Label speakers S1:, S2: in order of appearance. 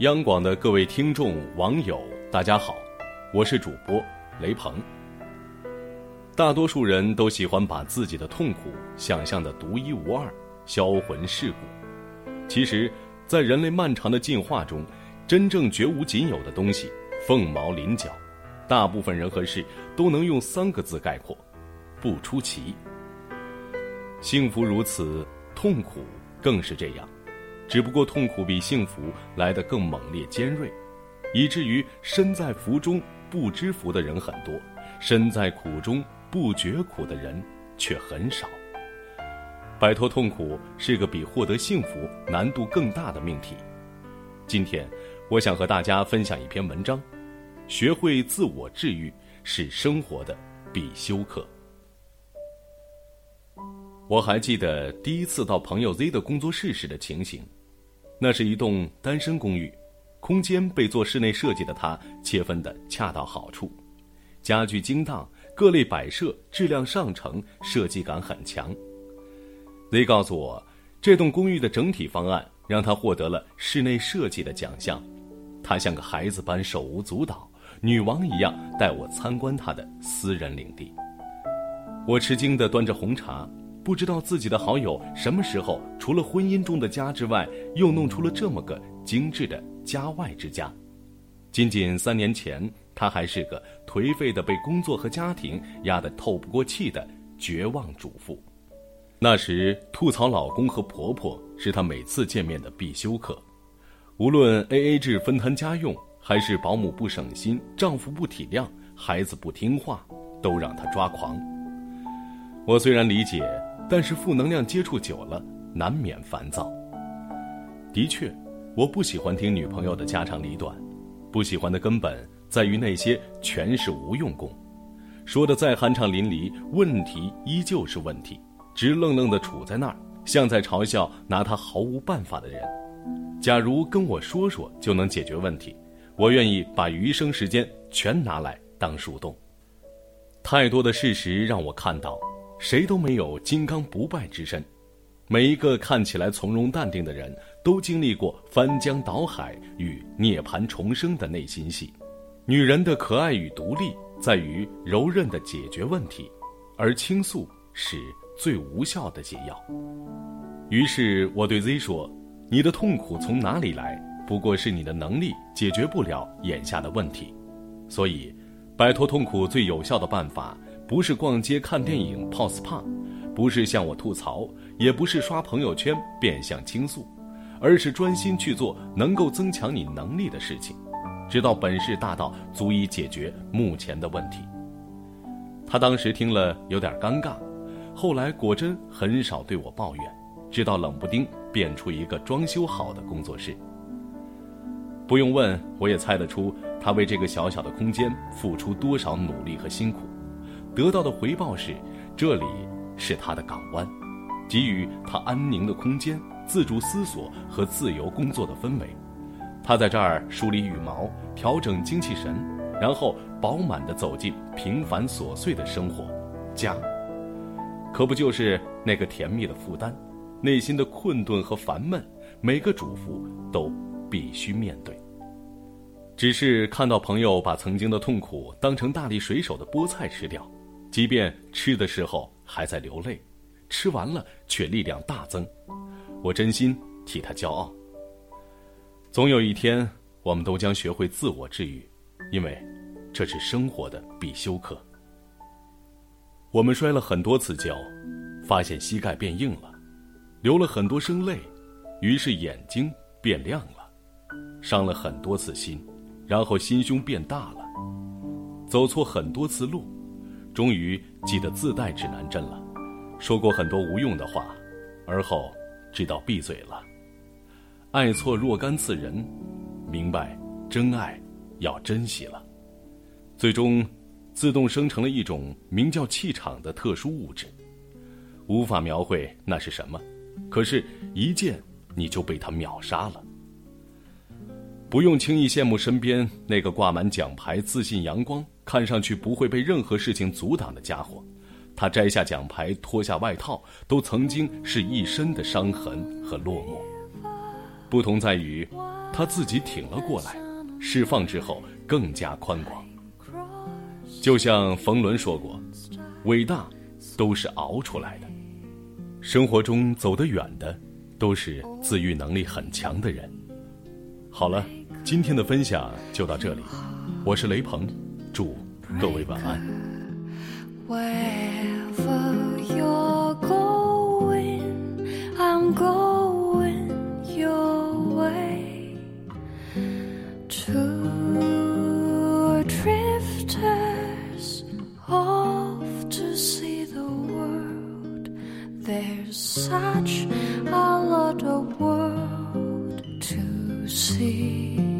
S1: 央广的各位听众、网友，大家好，我是主播雷鹏。大多数人都喜欢把自己的痛苦想象的独一无二、销魂蚀骨。其实，在人类漫长的进化中，真正绝无仅有的东西——凤毛麟角，大部分人和事都能用三个字概括：不出奇。幸福如此，痛苦更是这样。只不过痛苦比幸福来得更猛烈尖锐，以至于身在福中不知福的人很多，身在苦中不觉苦的人却很少。摆脱痛苦是个比获得幸福难度更大的命题。今天，我想和大家分享一篇文章：学会自我治愈是生活的必修课。我还记得第一次到朋友 Z 的工作室时的情形。那是一栋单身公寓，空间被做室内设计的他切分的恰到好处，家具精当，各类摆设质量上乘，设计感很强。Z 告诉我，这栋公寓的整体方案让他获得了室内设计的奖项，他像个孩子般手舞足蹈，女王一样带我参观他的私人领地。我吃惊地端着红茶。不知道自己的好友什么时候，除了婚姻中的家之外，又弄出了这么个精致的家外之家。仅仅三年前，她还是个颓废的、被工作和家庭压得透不过气的绝望主妇。那时，吐槽老公和婆婆是她每次见面的必修课。无论 A A 制分摊家用，还是保姆不省心、丈夫不体谅、孩子不听话，都让她抓狂。我虽然理解。但是负能量接触久了，难免烦躁。的确，我不喜欢听女朋友的家长里短，不喜欢的根本在于那些全是无用功，说的再酣畅淋漓，问题依旧是问题，直愣愣地杵在那儿，像在嘲笑拿他毫无办法的人。假如跟我说说就能解决问题，我愿意把余生时间全拿来当树洞。太多的事实让我看到。谁都没有金刚不败之身，每一个看起来从容淡定的人，都经历过翻江倒海与涅槃重生的内心戏。女人的可爱与独立，在于柔韧的解决问题，而倾诉是最无效的解药。于是我对 Z 说：“你的痛苦从哪里来？不过是你的能力解决不了眼下的问题。所以，摆脱痛苦最有效的办法。”不是逛街看电影泡 SPA，不是向我吐槽，也不是刷朋友圈变相倾诉，而是专心去做能够增强你能力的事情，直到本事大到足以解决目前的问题。他当时听了有点尴尬，后来果真很少对我抱怨，直到冷不丁变出一个装修好的工作室。不用问，我也猜得出他为这个小小的空间付出多少努力和辛苦。得到的回报是，这里是他的港湾，给予他安宁的空间、自主思索和自由工作的氛围。他在这儿梳理羽毛、调整精气神，然后饱满地走进平凡琐碎的生活。家，可不就是那个甜蜜的负担？内心的困顿和烦闷，每个主妇都必须面对。只是看到朋友把曾经的痛苦当成大力水手的菠菜吃掉。即便吃的时候还在流泪，吃完了却力量大增，我真心替他骄傲。总有一天，我们都将学会自我治愈，因为这是生活的必修课。我们摔了很多次跤，发现膝盖变硬了，流了很多声泪，于是眼睛变亮了，伤了很多次心，然后心胸变大了，走错很多次路。终于记得自带指南针了，说过很多无用的话，而后知道闭嘴了。爱错若干次人，明白真爱要珍惜了。最终，自动生成了一种名叫气场的特殊物质，无法描绘那是什么，可是，一见你就被它秒杀了。不用轻易羡慕身边那个挂满奖牌、自信阳光。看上去不会被任何事情阻挡的家伙，他摘下奖牌，脱下外套，都曾经是一身的伤痕和落寞。不同在于，他自己挺了过来，释放之后更加宽广。就像冯仑说过：“伟大都是熬出来的。”生活中走得远的，都是自愈能力很强的人。好了，今天的分享就到这里，我是雷鹏，祝各位晚安。
S2: such a lot of world to see.